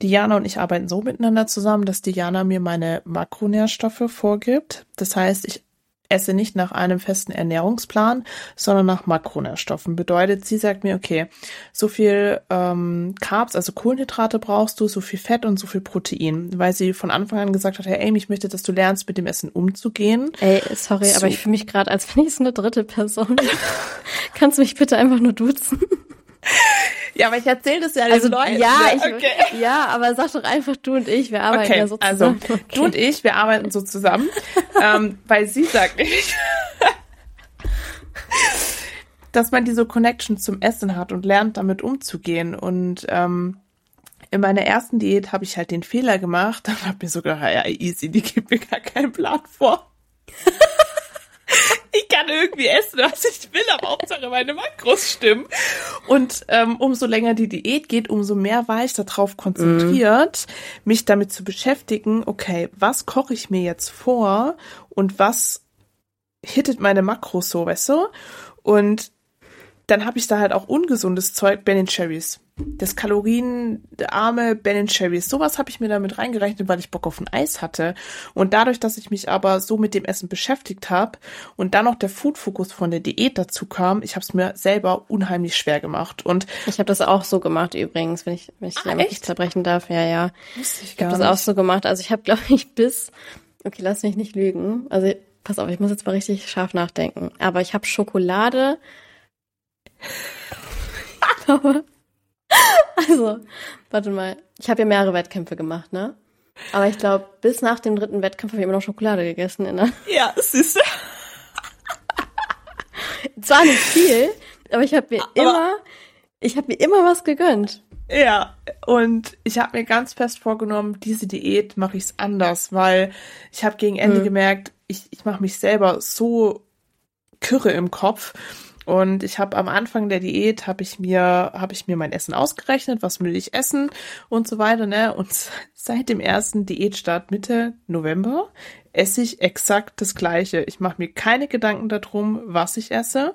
Diana und ich arbeiten so miteinander zusammen, dass Diana mir meine Makronährstoffe vorgibt. Das heißt, ich esse nicht nach einem festen Ernährungsplan, sondern nach Makronährstoffen. Bedeutet, sie sagt mir, okay, so viel ähm, Carbs, also Kohlenhydrate brauchst du, so viel Fett und so viel Protein, weil sie von Anfang an gesagt hat, hey Amy, ich möchte, dass du lernst, mit dem Essen umzugehen. Ey, sorry, so. aber ich fühle mich gerade, als wenn ich so eine dritte Person Kannst du mich bitte einfach nur duzen? Ja, aber ich erzähle das ja also, Leuten. Ja, ich, okay. ja, aber sag doch einfach du und ich, wir arbeiten okay, ja so also, zusammen. Also, okay. du und ich, wir arbeiten so zusammen, ähm, weil sie sagt nicht, dass man diese Connection zum Essen hat und lernt, damit umzugehen. Und ähm, in meiner ersten Diät habe ich halt den Fehler gemacht und habe mir sogar, ja, easy, die gibt mir gar keinen Plan vor ich kann irgendwie essen, was ich will, aber Hauptsache meine Makros stimmen. Und ähm, umso länger die Diät geht, umso mehr war ich darauf konzentriert, mm. mich damit zu beschäftigen, okay, was koche ich mir jetzt vor und was hittet meine Makros so, weißt du? Und dann habe ich da halt auch ungesundes Zeug, Ben Cherries. Das kalorienarme Ben Cherries. Sowas habe ich mir damit reingerechnet, weil ich Bock auf ein Eis hatte. Und dadurch, dass ich mich aber so mit dem Essen beschäftigt habe und dann noch der Food-Fokus von der Diät dazu kam, ich habe es mir selber unheimlich schwer gemacht. Und ich habe das auch so gemacht übrigens, wenn ich, wenn ich ah, nicht zerbrechen darf. Ja, ja. Wusste ich ich habe das auch so gemacht. Also ich habe, glaube ich, bis, okay, lass mich nicht lügen. Also pass auf, ich muss jetzt mal richtig scharf nachdenken. Aber ich habe Schokolade also, warte mal. Ich habe ja mehrere Wettkämpfe gemacht, ne? Aber ich glaube, bis nach dem dritten Wettkampf habe ich immer noch Schokolade gegessen. In der ja, siehst du. Zwar nicht viel, aber ich habe mir aber immer, ich habe mir immer was gegönnt. Ja, und ich habe mir ganz fest vorgenommen, diese Diät mache ich's anders, weil ich habe gegen Ende hm. gemerkt, ich, ich mache mich selber so kürre im Kopf und ich habe am Anfang der Diät habe ich mir habe ich mir mein Essen ausgerechnet, was will ich essen und so weiter, ne? Und seit dem ersten Diätstart Mitte November esse ich exakt das gleiche. Ich mache mir keine Gedanken darum, was ich esse,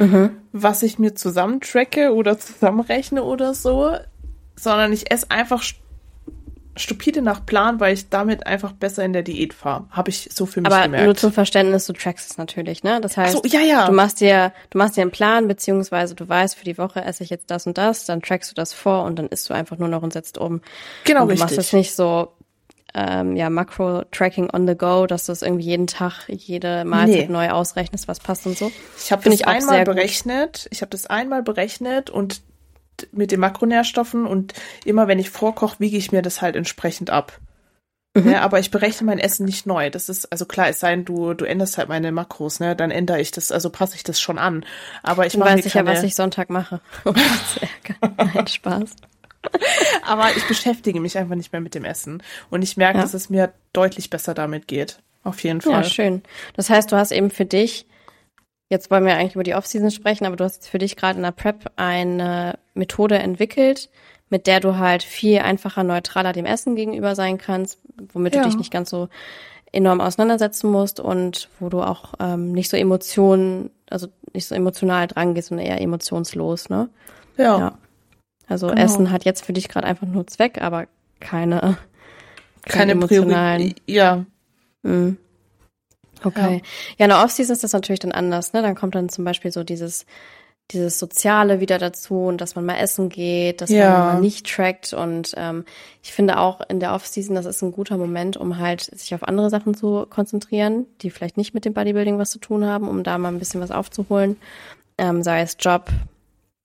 mhm. was ich mir zusammentracke oder zusammenrechne oder so, sondern ich esse einfach stupide nach Plan, weil ich damit einfach besser in der Diät fahre. Habe ich so für mich Aber gemerkt. nur zum Verständnis, du trackst es natürlich, ne? Das heißt, so, ja, ja. du machst dir, du machst dir einen Plan, beziehungsweise du weißt, für die Woche esse ich jetzt das und das, dann trackst du das vor und dann isst du einfach nur noch und setzt um. Genau, und du richtig. machst es nicht so, ähm, ja, Makro-Tracking on the go, dass du es irgendwie jeden Tag, jede Mahlzeit nee. neu ausrechnest, was passt und so. Ich habe das ich einmal berechnet. Gut. Ich habe das einmal berechnet und mit den Makronährstoffen und immer wenn ich vorkoche, wiege ich mir das halt entsprechend ab. Mhm. Ja, aber ich berechne mein Essen nicht neu. Das ist, also klar, es sei denn, du, du änderst halt meine Makros, ne? Dann ändere ich das, also passe ich das schon an. Aber ich weiß ich ja, was ich Sonntag mache. Um Nein, Spaß. aber ich beschäftige mich einfach nicht mehr mit dem Essen. Und ich merke, ja. dass es mir deutlich besser damit geht. Auf jeden Fall. Ja, schön. Das heißt, du hast eben für dich jetzt wollen wir eigentlich über die Offseason sprechen, aber du hast jetzt für dich gerade in der Prep eine Methode entwickelt, mit der du halt viel einfacher neutraler dem Essen gegenüber sein kannst, womit ja. du dich nicht ganz so enorm auseinandersetzen musst und wo du auch ähm, nicht so Emotionen, also nicht so emotional dran gehst, sondern eher emotionslos, ne? Ja. ja. Also genau. Essen hat jetzt für dich gerade einfach nur Zweck, aber keine, keine, keine emotionalen. Priori ja. Mhm. Okay. Ja, ja in der Offseason ist das natürlich dann anders, ne? Dann kommt dann zum Beispiel so dieses dieses Soziale wieder dazu und dass man mal essen geht, dass ja. man mal nicht trackt. Und ähm, ich finde auch in der Off-Season, das ist ein guter Moment, um halt sich auf andere Sachen zu konzentrieren, die vielleicht nicht mit dem Bodybuilding was zu tun haben, um da mal ein bisschen was aufzuholen. Ähm, sei es Job,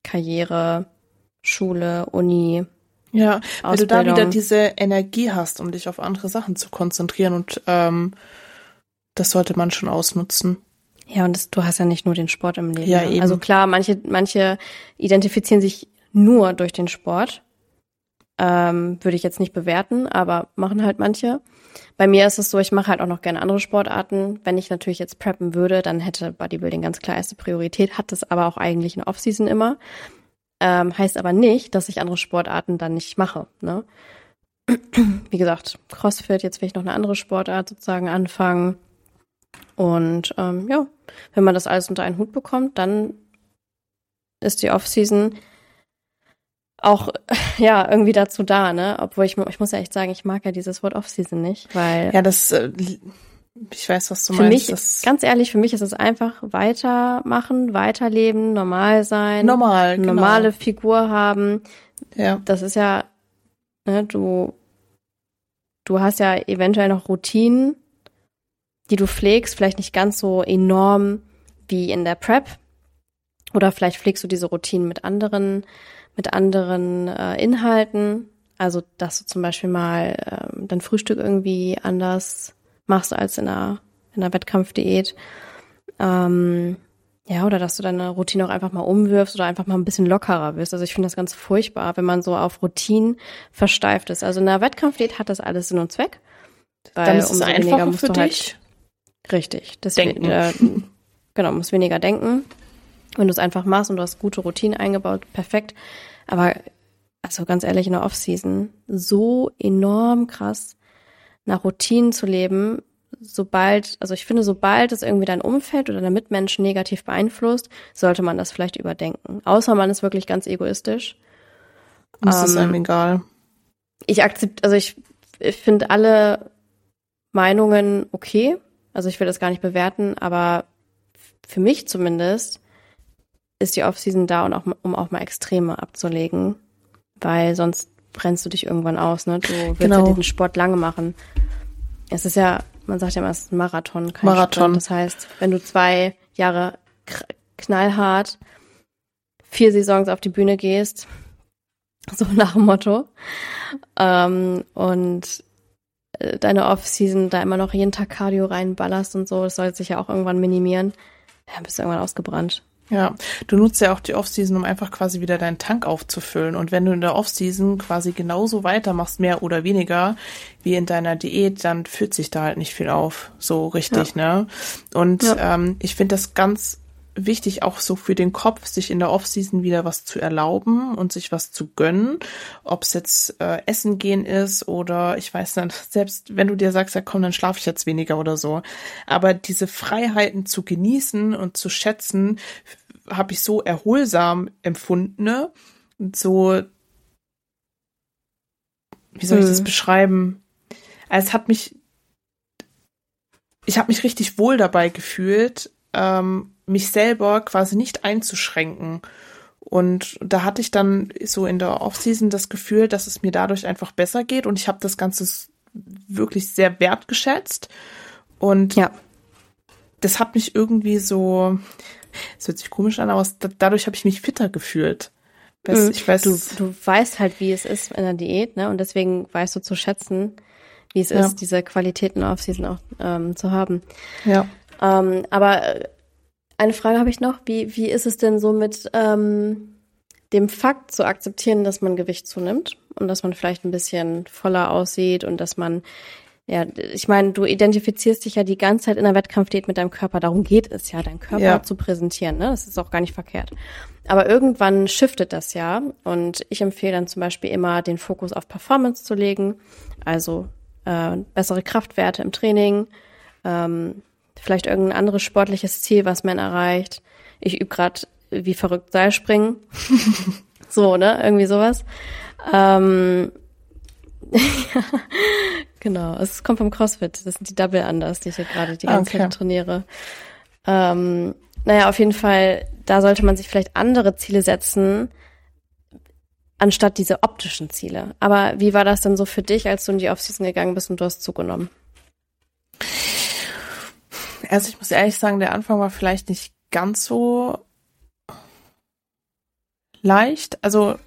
Karriere, Schule, Uni. Ja, weil du da wieder diese Energie hast, um dich auf andere Sachen zu konzentrieren und ähm, das sollte man schon ausnutzen. Ja, und das, du hast ja nicht nur den Sport im Leben. Ja, ne? eben. Also klar, manche, manche identifizieren sich nur durch den Sport. Ähm, würde ich jetzt nicht bewerten, aber machen halt manche. Bei mir ist es so, ich mache halt auch noch gerne andere Sportarten. Wenn ich natürlich jetzt preppen würde, dann hätte Bodybuilding ganz klar erste Priorität, hat das aber auch eigentlich in Offseason immer. Ähm, heißt aber nicht, dass ich andere Sportarten dann nicht mache. Ne? Wie gesagt, CrossFit, jetzt will ich noch eine andere Sportart sozusagen anfangen. Und ähm, ja, wenn man das alles unter einen Hut bekommt, dann ist die Offseason auch ja irgendwie dazu da, ne? Obwohl ich ich muss ja echt sagen, ich mag ja dieses Wort Offseason nicht, weil ja das äh, ich weiß, was du für meinst. Mich, ganz ehrlich, für mich ist es einfach weitermachen, weiterleben, normal sein, normal, genau. normale Figur haben. Ja. Das ist ja, ne, du du hast ja eventuell noch Routinen, die du pflegst, vielleicht nicht ganz so enorm wie in der Prep. Oder vielleicht pflegst du diese Routinen mit anderen, mit anderen äh, Inhalten. Also, dass du zum Beispiel mal ähm, dein Frühstück irgendwie anders machst als in einer, in einer Wettkampfdiät. Ähm, ja, oder dass du deine Routine auch einfach mal umwirfst oder einfach mal ein bisschen lockerer wirst. Also ich finde das ganz furchtbar, wenn man so auf Routinen versteift ist. Also in einer Wettkampfdiät hat das alles Sinn und Zweck. Weil Dann ist es einfacher für halt dich. Halt Richtig. Deswegen, äh, genau, musst weniger denken. Wenn du es einfach machst und du hast gute Routinen eingebaut, perfekt. Aber also ganz ehrlich, in der Offseason so enorm krass nach Routinen zu leben, sobald, also ich finde, sobald es irgendwie dein Umfeld oder deine Mitmenschen negativ beeinflusst, sollte man das vielleicht überdenken. Außer man ist wirklich ganz egoistisch. Das ähm, ist einem egal. Ich akzept, also ich, ich finde alle Meinungen okay. Also ich will das gar nicht bewerten, aber für mich zumindest ist die Offseason da, und auch, um auch mal Extreme abzulegen, weil sonst brennst du dich irgendwann aus. Ne? Du willst genau. ja diesen Sport lange machen. Es ist ja, man sagt ja immer, es ist ein Marathon, kein Marathon. Sprint. Das heißt, wenn du zwei Jahre knallhart vier Saisons auf die Bühne gehst, so nach dem Motto, ähm, und deine Off-Season da immer noch jeden Tag Cardio reinballerst und so, das soll sich ja auch irgendwann minimieren, ja, bist du irgendwann ausgebrannt. Ja, du nutzt ja auch die Off-Season, um einfach quasi wieder deinen Tank aufzufüllen. Und wenn du in der Off-Season quasi genauso weitermachst, mehr oder weniger, wie in deiner Diät, dann fühlt sich da halt nicht viel auf. So richtig, ja. ne? Und ja. ähm, ich finde das ganz wichtig, auch so für den Kopf, sich in der Offseason wieder was zu erlauben und sich was zu gönnen. Ob es jetzt äh, Essen gehen ist oder ich weiß nicht, selbst wenn du dir sagst, ja komm, dann schlafe ich jetzt weniger oder so. Aber diese Freiheiten zu genießen und zu schätzen, habe ich so erholsam empfunden. Ne? Und so, wie soll ich das hm. beschreiben? Also es hat mich, ich habe mich richtig wohl dabei gefühlt, ähm, mich selber quasi nicht einzuschränken. Und da hatte ich dann so in der Offseason das Gefühl, dass es mir dadurch einfach besser geht und ich habe das Ganze wirklich sehr wertgeschätzt. Und ja. das hat mich irgendwie so, es hört sich komisch an, aber dadurch habe ich mich fitter gefühlt. Weißt, mhm. ich weiß, du, du weißt halt, wie es ist in der Diät, ne? Und deswegen weißt du zu schätzen, wie es ja. ist, diese Qualitäten Offseason auch ähm, zu haben. Ja. Ähm, aber äh, eine Frage habe ich noch. Wie, wie ist es denn so mit ähm, dem Fakt zu akzeptieren, dass man Gewicht zunimmt und dass man vielleicht ein bisschen voller aussieht und dass man Ja, ich meine, du identifizierst dich ja die ganze Zeit in der Wettkampfdiät mit deinem Körper. Darum geht es ja, deinen Körper ja. zu präsentieren. Ne? Das ist auch gar nicht verkehrt. Aber irgendwann shiftet das ja. Und ich empfehle dann zum Beispiel immer, den Fokus auf Performance zu legen. Also äh, bessere Kraftwerte im Training, ähm, vielleicht irgendein anderes sportliches Ziel, was man erreicht. Ich übe gerade wie verrückt Seilspringen. so, ne? Irgendwie sowas. Ähm, genau, es kommt vom CrossFit. Das sind die Double Unders, die ich hier gerade die ganze okay. Zeit trainiere. Ähm, naja, auf jeden Fall, da sollte man sich vielleicht andere Ziele setzen, anstatt diese optischen Ziele. Aber wie war das denn so für dich, als du in die Offseason gegangen bist und du hast zugenommen? Also ich muss ehrlich sagen, der Anfang war vielleicht nicht ganz so leicht. Also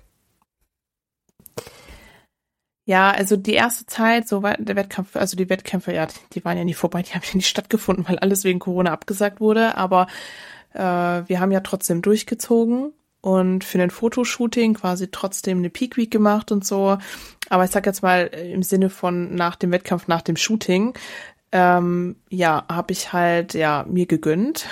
ja, also die erste Zeit, so war der Wettkampf, also die Wettkämpfe, ja, die waren ja nie vorbei, die haben ja nicht stattgefunden, weil alles wegen Corona abgesagt wurde. Aber äh, wir haben ja trotzdem durchgezogen und für den Fotoshooting quasi trotzdem eine Peak Week gemacht und so. Aber ich sag jetzt mal im Sinne von nach dem Wettkampf, nach dem Shooting, ähm, ja, habe ich halt ja mir gegönnt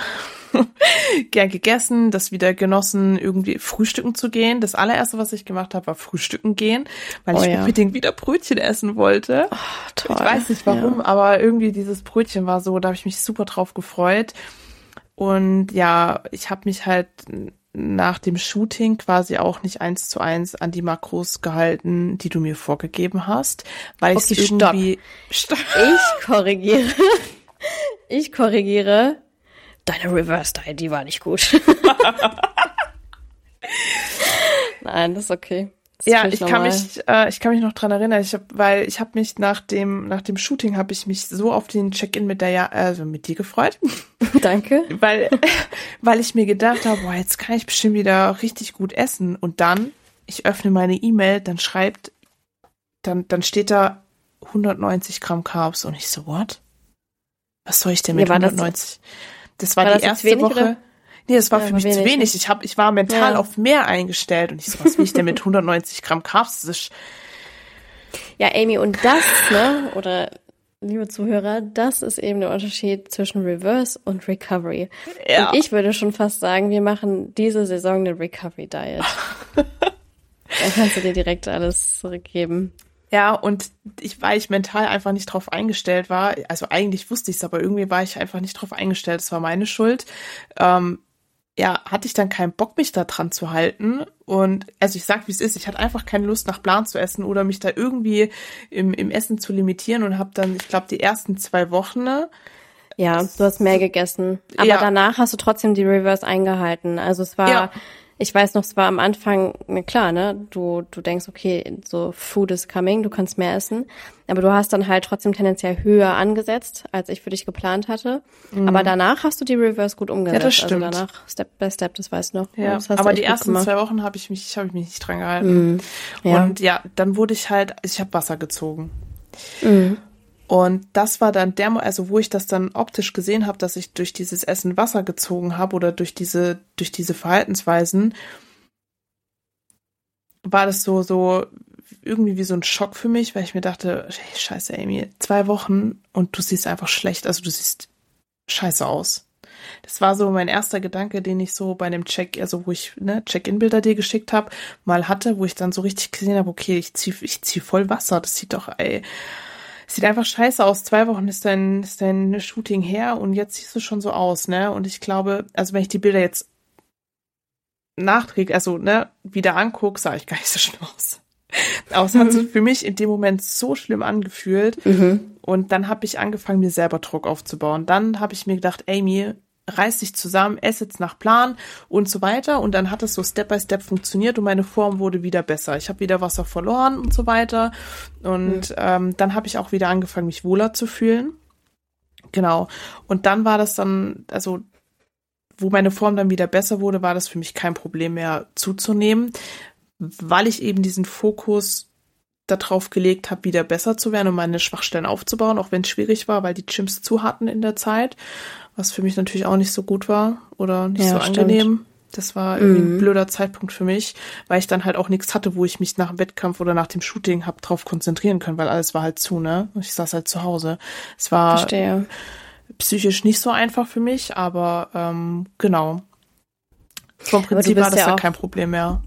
gern gegessen, das wieder genossen, irgendwie frühstücken zu gehen. Das allererste, was ich gemacht habe, war frühstücken gehen, weil oh, ich ja. unbedingt wieder Brötchen essen wollte. Oh, toll. Ich weiß nicht warum, ja. aber irgendwie dieses Brötchen war so, da habe ich mich super drauf gefreut. Und ja, ich habe mich halt nach dem Shooting quasi auch nicht eins zu eins an die Makros gehalten, die du mir vorgegeben hast, weil okay, ich irgendwie stopp. Ich korrigiere. Ich korrigiere deine Reverse Diet, die war nicht gut. Nein, das ist okay. Das ja, ich kann mich, äh, ich kann mich noch dran erinnern, ich hab, weil ich habe mich nach dem nach dem Shooting habe ich mich so auf den Check-in mit der ja also mit dir gefreut. Danke. weil weil ich mir gedacht habe, boah, jetzt kann ich bestimmt wieder richtig gut essen und dann ich öffne meine E-Mail, dann schreibt dann dann steht da 190 Gramm Carbs und ich so what? Was soll ich denn mit ja, 190? Das war, war die das erste Woche. Oder? Nee, das war ja, für mich wenig. zu wenig. Ich hab, ich war mental ja. auf mehr eingestellt und ich so, was will ich denn mit 190 Gramm Carbs? Das ist ja, Amy, und das, ne, oder liebe Zuhörer, das ist eben der Unterschied zwischen Reverse und Recovery. Ja. Und ich würde schon fast sagen, wir machen diese Saison eine Recovery Diet. Dann kannst du dir direkt alles zurückgeben. Ja, und ich, weil ich mental einfach nicht drauf eingestellt war, also eigentlich wusste ich es, aber irgendwie war ich einfach nicht drauf eingestellt, das war meine Schuld. Ähm, ja, hatte ich dann keinen Bock, mich da dran zu halten. Und also ich sag, wie es ist, ich hatte einfach keine Lust, nach Plan zu essen oder mich da irgendwie im, im Essen zu limitieren und habe dann, ich glaube, die ersten zwei Wochen. Ne, ja, du hast mehr gegessen. Aber ja. danach hast du trotzdem die Reverse eingehalten. Also es war. Ja ich weiß noch, es war am Anfang, na klar, ne, du, du denkst, okay, so Food is coming, du kannst mehr essen. Aber du hast dann halt trotzdem tendenziell höher angesetzt, als ich für dich geplant hatte. Mhm. Aber danach hast du die Reverse gut umgesetzt. Ja, das also stimmt. Also danach Step by Step, das weißt du noch. Ja, aber die ersten zwei Wochen habe ich mich, habe ich mich nicht dran gehalten. Mhm. Ja. Und ja, dann wurde ich halt, ich habe Wasser gezogen. Mhm. Und das war dann der, also wo ich das dann optisch gesehen habe, dass ich durch dieses Essen Wasser gezogen habe oder durch diese, durch diese Verhaltensweisen, war das so, so irgendwie wie so ein Schock für mich, weil ich mir dachte, hey, scheiße, Amy, zwei Wochen und du siehst einfach schlecht, also du siehst scheiße aus. Das war so mein erster Gedanke, den ich so bei dem Check, also wo ich ne, Check-in-Bilder dir geschickt habe, mal hatte, wo ich dann so richtig gesehen habe, okay, ich zieh, ich zieh voll Wasser, das sieht doch, ey, sieht einfach scheiße aus. Zwei Wochen ist dein, ist dein Shooting her und jetzt siehst du schon so aus, ne? Und ich glaube, also wenn ich die Bilder jetzt nachträge, also ne, wieder angucke, sah ich gar nicht so schlimm aus. Aber es hat sich für mich in dem Moment so schlimm angefühlt. Mhm. Und dann habe ich angefangen, mir selber Druck aufzubauen. Dann habe ich mir gedacht, Amy, reiß dich zusammen, ess jetzt nach Plan und so weiter. Und dann hat es so Step by Step funktioniert und meine Form wurde wieder besser. Ich habe wieder Wasser verloren und so weiter. Und mhm. ähm, dann habe ich auch wieder angefangen, mich wohler zu fühlen. Genau. Und dann war das dann, also wo meine Form dann wieder besser wurde, war das für mich kein Problem mehr zuzunehmen, weil ich eben diesen Fokus darauf gelegt habe, wieder besser zu werden und meine Schwachstellen aufzubauen, auch wenn es schwierig war, weil die Gyms zu hatten in der Zeit was für mich natürlich auch nicht so gut war oder nicht ja, so angenehm. Das war irgendwie mhm. ein blöder Zeitpunkt für mich, weil ich dann halt auch nichts hatte, wo ich mich nach dem Wettkampf oder nach dem Shooting hab drauf konzentrieren können, weil alles war halt zu, ne? Ich saß halt zu Hause. Es war Verstehe. psychisch nicht so einfach für mich, aber ähm, genau. Vom Prinzip war das ja, ja kein Problem mehr.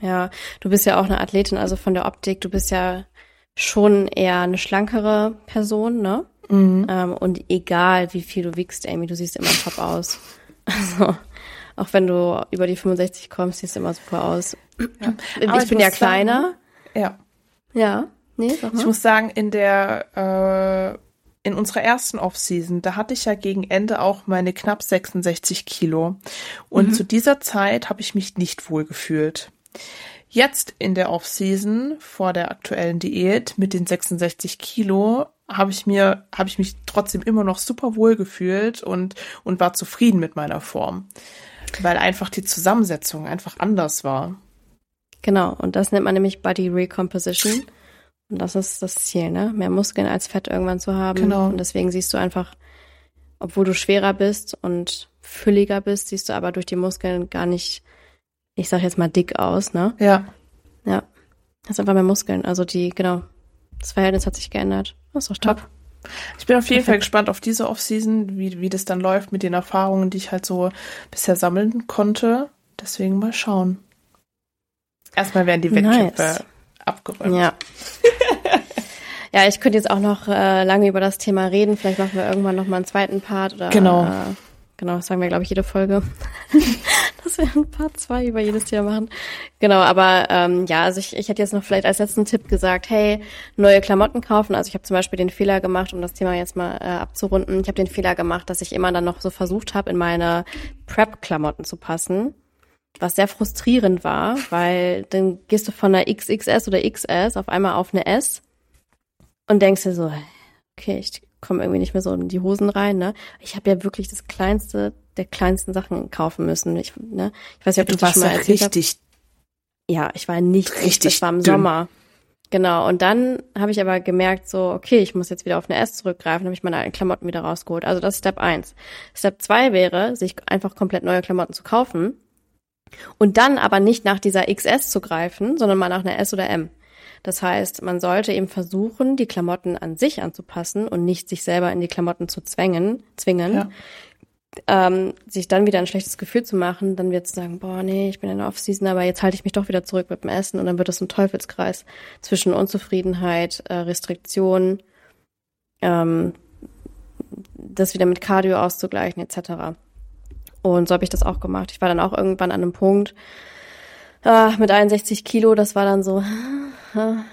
Ja, du bist ja auch eine Athletin, also von der Optik, du bist ja schon eher eine schlankere Person, ne? Mhm. Ähm, und egal, wie viel du wiegst, Amy, du siehst immer top aus. Also, auch wenn du über die 65 kommst, siehst du immer super aus. Ja. Ich, ich bin ja kleiner. Sagen, ja. Ja. Nee. Ich muss sagen, in der, äh, in unserer ersten Offseason, da hatte ich ja gegen Ende auch meine knapp 66 Kilo. Und mhm. zu dieser Zeit habe ich mich nicht wohl gefühlt. Jetzt in der Offseason vor der aktuellen Diät mit den 66 Kilo habe ich mir, habe ich mich trotzdem immer noch super wohl gefühlt und, und war zufrieden mit meiner Form. Weil einfach die Zusammensetzung einfach anders war. Genau. Und das nennt man nämlich Body Recomposition. Und das ist das Ziel, ne? Mehr Muskeln als Fett irgendwann zu haben. Genau. Und deswegen siehst du einfach, obwohl du schwerer bist und fülliger bist, siehst du aber durch die Muskeln gar nicht ich sag jetzt mal dick aus, ne? Ja. Ja. Das sind einfach mehr Muskeln. Also die, genau. Das Verhältnis hat sich geändert. Das ist doch top. Ich bin auf jeden Perfekt. Fall gespannt auf diese Offseason, wie, wie das dann läuft mit den Erfahrungen, die ich halt so bisher sammeln konnte. Deswegen mal schauen. Erstmal werden die Wettkämpfe nice. abgeräumt. Ja. ja, ich könnte jetzt auch noch äh, lange über das Thema reden. Vielleicht machen wir irgendwann noch mal einen zweiten Part oder genau. Äh, Genau, das sagen wir, glaube ich, jede Folge. dass wir ein paar zwei über jedes Thema machen. Genau, aber ähm, ja, also ich, ich hätte jetzt noch vielleicht als letzten Tipp gesagt, hey, neue Klamotten kaufen. Also ich habe zum Beispiel den Fehler gemacht, um das Thema jetzt mal äh, abzurunden. Ich habe den Fehler gemacht, dass ich immer dann noch so versucht habe, in meine Prep-Klamotten zu passen. Was sehr frustrierend war, weil dann gehst du von einer XXS oder XS auf einmal auf eine S und denkst dir so, okay, ich kommen irgendwie nicht mehr so in die Hosen rein, ne? Ich habe ja wirklich das kleinste der kleinsten Sachen kaufen müssen. Ich, ne? ich weiß nicht, ob du, du das schon mal erzählt richtig. Hab. Ja, ich war nicht richtig. Das war im dünn. Sommer. Genau. Und dann habe ich aber gemerkt, so, okay, ich muss jetzt wieder auf eine S zurückgreifen, habe ich meine alten Klamotten wieder rausgeholt. Also das ist Step eins. Step zwei wäre, sich einfach komplett neue Klamotten zu kaufen und dann aber nicht nach dieser XS zu greifen, sondern mal nach einer S oder M. Das heißt, man sollte eben versuchen, die Klamotten an sich anzupassen und nicht sich selber in die Klamotten zu zwängen, zwingen. Ja. Ähm, sich dann wieder ein schlechtes Gefühl zu machen, dann wird zu sagen, boah, nee, ich bin in der Off-Season, aber jetzt halte ich mich doch wieder zurück mit dem Essen und dann wird es ein Teufelskreis zwischen Unzufriedenheit, äh, Restriktion, ähm, das wieder mit Cardio auszugleichen, etc. Und so habe ich das auch gemacht. Ich war dann auch irgendwann an einem Punkt, äh, mit 61 Kilo, das war dann so,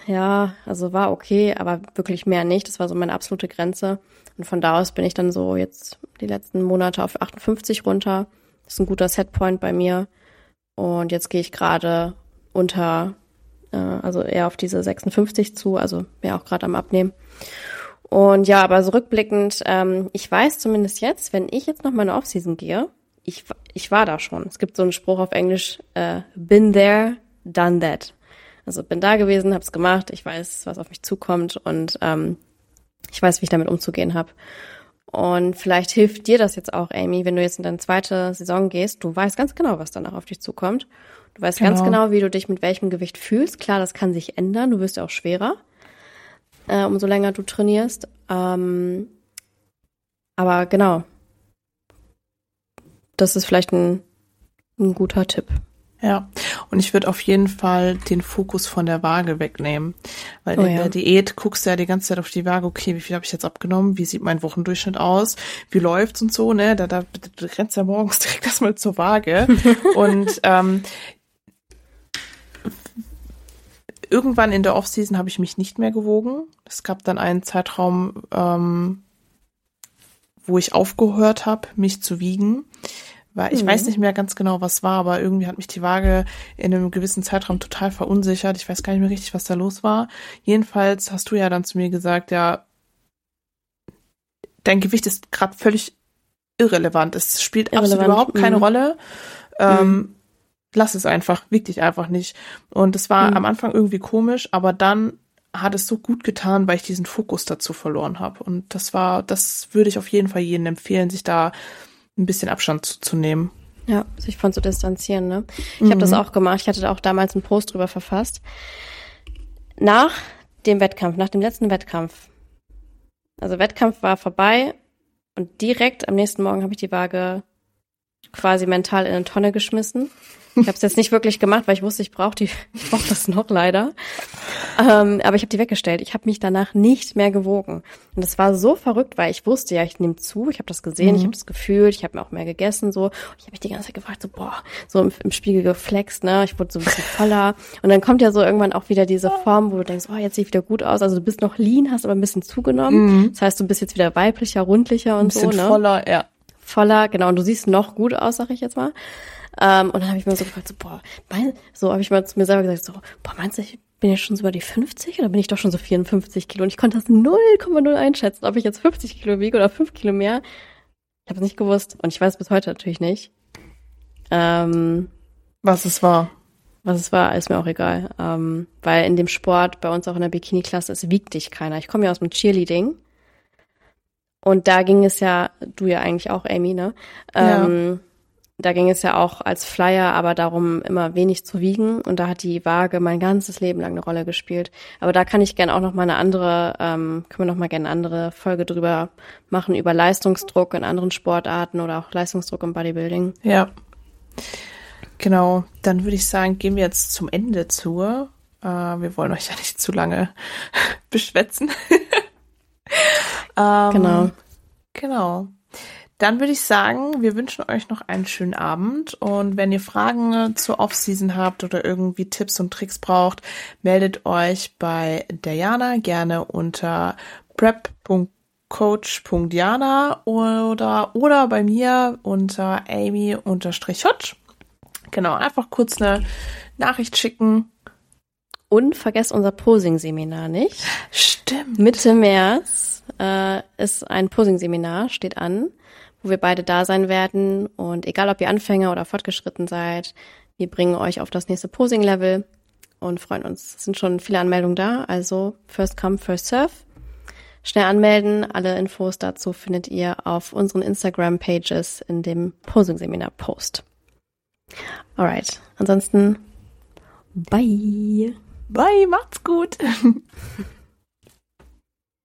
ja, also war okay, aber wirklich mehr nicht. Das war so meine absolute Grenze. Und von da aus bin ich dann so jetzt die letzten Monate auf 58 runter. Das ist ein guter Setpoint bei mir. Und jetzt gehe ich gerade unter, äh, also eher auf diese 56 zu, also wäre auch gerade am Abnehmen. Und ja, aber so rückblickend, ähm, ich weiß zumindest jetzt, wenn ich jetzt noch meine Offseason gehe, ich, ich war da schon. Es gibt so einen Spruch auf Englisch, äh, been there, done that. Also bin da gewesen, hab's gemacht, ich weiß, was auf mich zukommt und ähm, ich weiß, wie ich damit umzugehen habe. Und vielleicht hilft dir das jetzt auch, Amy, wenn du jetzt in deine zweite Saison gehst. Du weißt ganz genau, was danach auf dich zukommt. Du weißt genau. ganz genau, wie du dich mit welchem Gewicht fühlst. Klar, das kann sich ändern. Du wirst ja auch schwerer, äh, umso länger du trainierst. Ähm, aber genau, das ist vielleicht ein, ein guter Tipp. Ja, und ich würde auf jeden Fall den Fokus von der Waage wegnehmen. Weil oh, in der Diät guckst du ja die ganze Zeit auf die Waage, okay, wie viel habe ich jetzt abgenommen, wie sieht mein Wochendurchschnitt aus, wie läuft's und so, ne? Da, da du rennst ja morgens direkt erstmal zur Waage. und ähm, irgendwann in der Offseason habe ich mich nicht mehr gewogen. Es gab dann einen Zeitraum, ähm, wo ich aufgehört habe, mich zu wiegen. Weil ich mhm. weiß nicht mehr ganz genau, was war, aber irgendwie hat mich die Waage in einem gewissen Zeitraum total verunsichert. Ich weiß gar nicht mehr richtig, was da los war. Jedenfalls hast du ja dann zu mir gesagt, ja, dein Gewicht ist gerade völlig irrelevant. Es spielt irrelevant. absolut überhaupt keine mhm. Rolle. Ähm, mhm. Lass es einfach, wieg dich einfach nicht. Und es war mhm. am Anfang irgendwie komisch, aber dann hat es so gut getan, weil ich diesen Fokus dazu verloren habe. Und das war, das würde ich auf jeden Fall jedem empfehlen, sich da ein bisschen Abstand zu, zu nehmen. Ja, sich von zu distanzieren, ne? Ich mhm. habe das auch gemacht. Ich hatte auch damals einen Post drüber verfasst. Nach dem Wettkampf, nach dem letzten Wettkampf. Also Wettkampf war vorbei und direkt am nächsten Morgen habe ich die Waage quasi mental in eine Tonne geschmissen. Ich habe es jetzt nicht wirklich gemacht, weil ich wusste, ich brauche die, ich brauche das noch leider. Ähm, aber ich habe die weggestellt. Ich habe mich danach nicht mehr gewogen. Und das war so verrückt, weil ich wusste ja, ich nehme zu. Ich habe das gesehen, mhm. ich habe das gefühlt, ich habe mir auch mehr gegessen so. Und ich habe mich die ganze Zeit gefragt, so boah, so im, im, Spiegel geflext, ne? Ich wurde so ein bisschen voller. Und dann kommt ja so irgendwann auch wieder diese Form, wo du denkst, oh, jetzt sehe ich wieder gut aus. Also du bist noch lean, hast aber ein bisschen zugenommen. Mhm. Das heißt, du bist jetzt wieder weiblicher, rundlicher und ein bisschen so, ne? voller, ja. Voller, genau. Und du siehst noch gut aus, sag ich jetzt mal. Ähm, und dann habe ich mir so gefragt, so, boah, mein, so habe ich mal zu mir selber gesagt, so, boah, meinst du, ich bin jetzt schon so über die 50 oder bin ich doch schon so 54 Kilo? Und ich konnte das 0,0 einschätzen, ob ich jetzt 50 Kilo wiege oder 5 Kilo mehr. Ich habe es nicht gewusst und ich weiß bis heute natürlich nicht. Ähm, was es war. Was es war, ist mir auch egal. Ähm, weil in dem Sport, bei uns auch in der Bikini-Klasse, es wiegt dich keiner. Ich komme ja aus dem Cheerleading. Und da ging es ja, du ja eigentlich auch, Amy, ne? Ähm, ja da ging es ja auch als Flyer, aber darum, immer wenig zu wiegen. Und da hat die Waage mein ganzes Leben lang eine Rolle gespielt. Aber da kann ich gerne auch noch mal eine andere, ähm, können wir noch mal gerne eine andere Folge drüber machen, über Leistungsdruck in anderen Sportarten oder auch Leistungsdruck im Bodybuilding. Ja. Genau. Dann würde ich sagen, gehen wir jetzt zum Ende zu. Äh, wir wollen euch ja nicht zu lange beschwätzen. ähm, genau. Genau. Dann würde ich sagen, wir wünschen euch noch einen schönen Abend und wenn ihr Fragen zur Offseason habt oder irgendwie Tipps und Tricks braucht, meldet euch bei Diana gerne unter prep.coach.diana oder, oder bei mir unter amy-hutch. Genau, einfach kurz eine Nachricht schicken. Und vergesst unser Posing-Seminar nicht. Stimmt. Mitte März äh, ist ein Posing-Seminar, steht an wo wir beide da sein werden. Und egal, ob ihr Anfänger oder fortgeschritten seid, wir bringen euch auf das nächste Posing-Level und freuen uns. Es sind schon viele Anmeldungen da, also first come, first serve. Schnell anmelden. Alle Infos dazu findet ihr auf unseren Instagram-Pages in dem Posing-Seminar-Post. Alright. Ansonsten, bye. Bye, macht's gut.